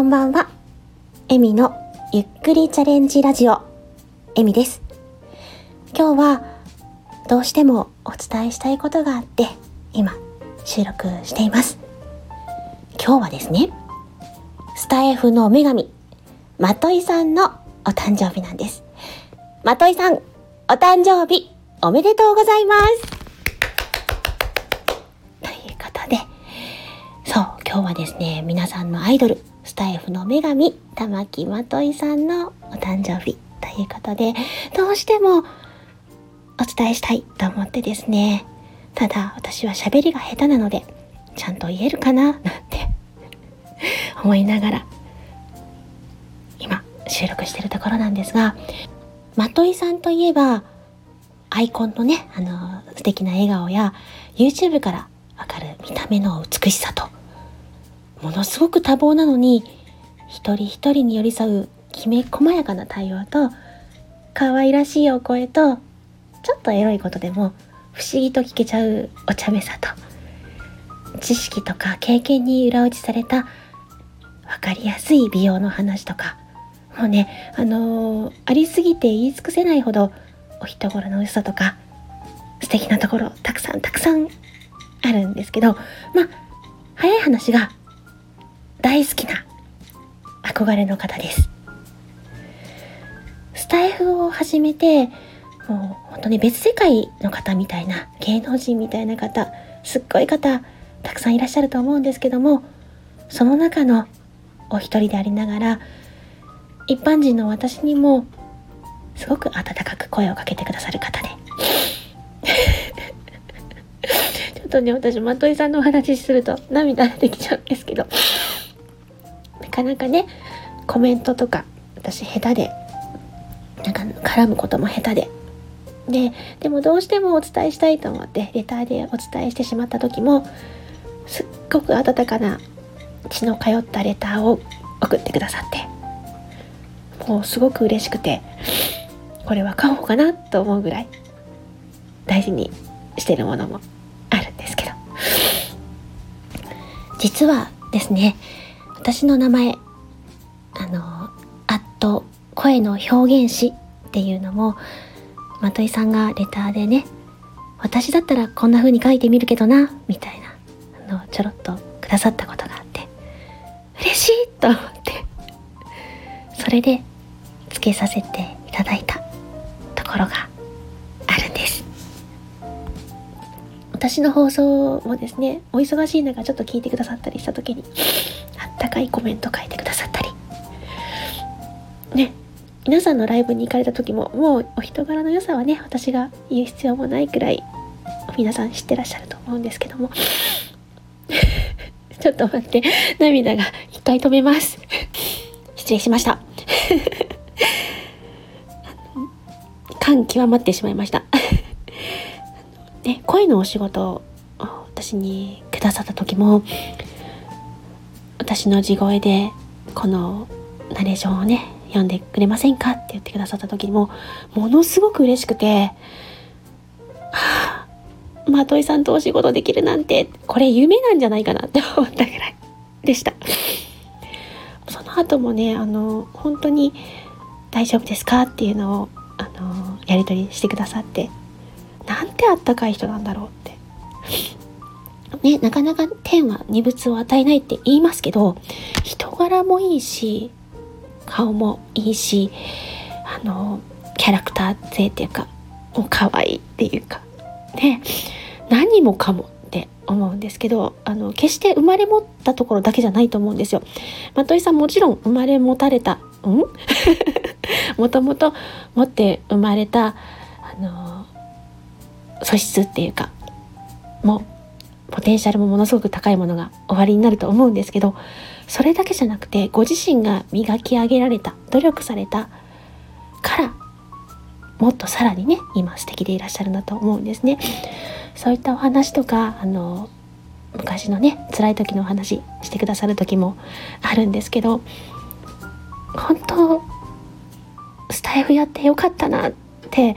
こんばんは。エミのゆっくりチャレンジラジオ、エミです。今日はどうしてもお伝えしたいことがあって、今収録しています。今日はですね、スタエフの女神、まといさんのお誕生日なんです。まといさん、お誕生日おめでとうございます。今日はですね、皆さんのアイドル、スタイフの女神、玉木まといさんのお誕生日ということで、どうしてもお伝えしたいと思ってですね、ただ私は喋りが下手なので、ちゃんと言えるかななんて 思いながら、今収録してるところなんですが、まといさんといえば、アイコンのね、あの、素敵な笑顔や、YouTube からわかる見た目の美しさと、ものすごく多忙なのに一人一人に寄り添うきめ細やかな対応と可愛らしいお声とちょっとエロいことでも不思議と聞けちゃうお茶目さと知識とか経験に裏打ちされた分かりやすい美容の話とかもうねあのー、ありすぎて言い尽くせないほどお人柄の良さとか素敵なところたくさんたくさんあるんですけどまあ早い話が憧れの方です。スタイフを始めて、もう本当に別世界の方みたいな、芸能人みたいな方、すっごい方、たくさんいらっしゃると思うんですけども、その中のお一人でありながら、一般人の私にも、すごく温かく声をかけてくださる方で。ちょっとね、私、まといさんのお話しすると涙出てきちゃうんですけど な、かなかねコメントとか私下手でなんか絡むことも下手で。ででもどうしてもお伝えしたいと思ってレターでお伝えしてしまった時もすっごく温かな血の通ったレターを送ってくださって。もうすごく嬉しくてこれは買おうかなと思うぐらい大事にしてるものもあるんですけど。実はですね私の名前アット声の表現詞っていうのもまといさんがレターでね私だったらこんな風に書いてみるけどなみたいなあのちょろっとくださったことがあって嬉しいと思って。それでつけさせていただいたところがあるんです。私の放送もですねお忙しい中ちょっと聞いてくださったりした時に高いコメント書いてくださった。りね皆さんのライブに行かれた時ももうお人柄の良さはね私が言う必要もないくらい皆さん知ってらっしゃると思うんですけども。ちょっと待って涙が一回止めます。失礼しました。感極まってしまいました。ね、声のお仕事を私にくださった時も私の地声でこのナレーションをね読んでくれませんかって言ってくださった時にもものすごく嬉しくてはあ まといさんとお仕事できるなんてこれ夢なんじゃないかなって思ったぐらい でした。その後もねあの本当に大丈夫ですかっていうのをあのやり取りしてくださってなんてあったかい人なんだろうって。ね、なかなか天は二物を与えないって言いますけど、人柄もいいし、顔もいいし、あの、キャラクター性っていうか、もう可愛いっていうか、ね、何もかもって思うんですけど、あの、決して生まれ持ったところだけじゃないと思うんですよ。まといさんもちろん生まれ持たれた、ん？もともと持って生まれた、あの、素質っていうか、もポテンシャルもものすごく高いものが終わりになると思うんですけどそれだけじゃなくてご自身が磨き上げられた努力されたからもっとさらにね今素敵でいらっしゃるんだと思うんですね。そういったお話とかあの昔のね辛い時のお話してくださる時もあるんですけど本当スタイフやってよかったなって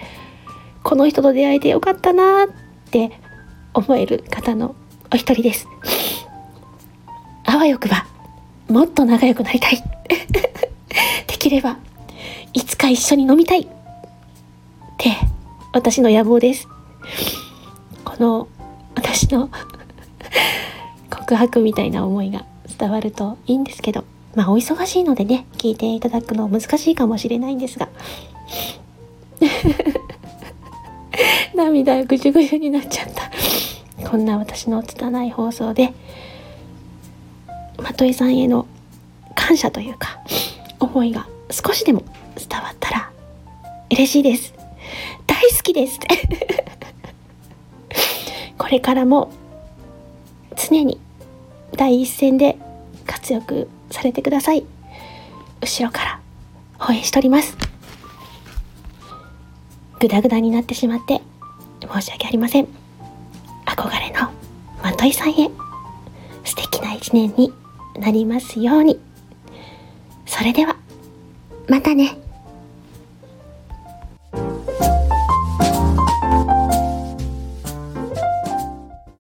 この人と出会えてよかったなって思える方のお一人です。あわよくば、もっと仲良くなりたい。できればいつか一緒に飲みたい。って私の野望です。この私の告白みたいな思いが伝わるといいんですけどまあお忙しいのでね聞いていただくの難しいかもしれないんですが。涙ぐじゅぐじゅになっちゃった。こんな私の拙い放送でまといさんへの感謝というか思いが少しでも伝わったら嬉しいです。大好きです これからも常に第一線で活躍されてください。後ろから応援しております。グダグダになってしまって申し訳ありません。憧れのまといさんへ。素敵な一年になりますように。それではまたね。